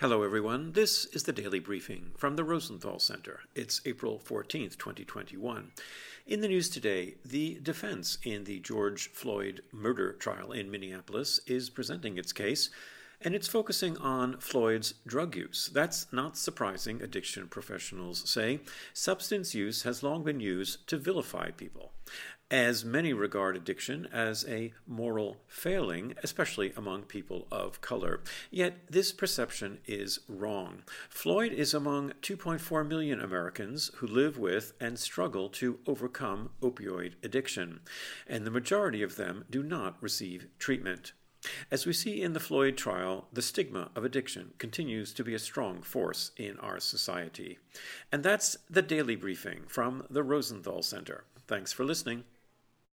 Hello, everyone. This is the daily briefing from the Rosenthal Center. It's April 14th, 2021. In the news today, the defense in the George Floyd murder trial in Minneapolis is presenting its case and it's focusing on Floyd's drug use. That's not surprising, addiction professionals say. Substance use has long been used to vilify people, as many regard addiction as a moral failing, especially among people of color. Yet this perception is wrong. Floyd is among 2.4 million Americans who live with and struggle to overcome opioid addiction, and the majority of them do not receive treatment. As we see in the Floyd trial, the stigma of addiction continues to be a strong force in our society. And that's the daily briefing from the Rosenthal Center. Thanks for listening.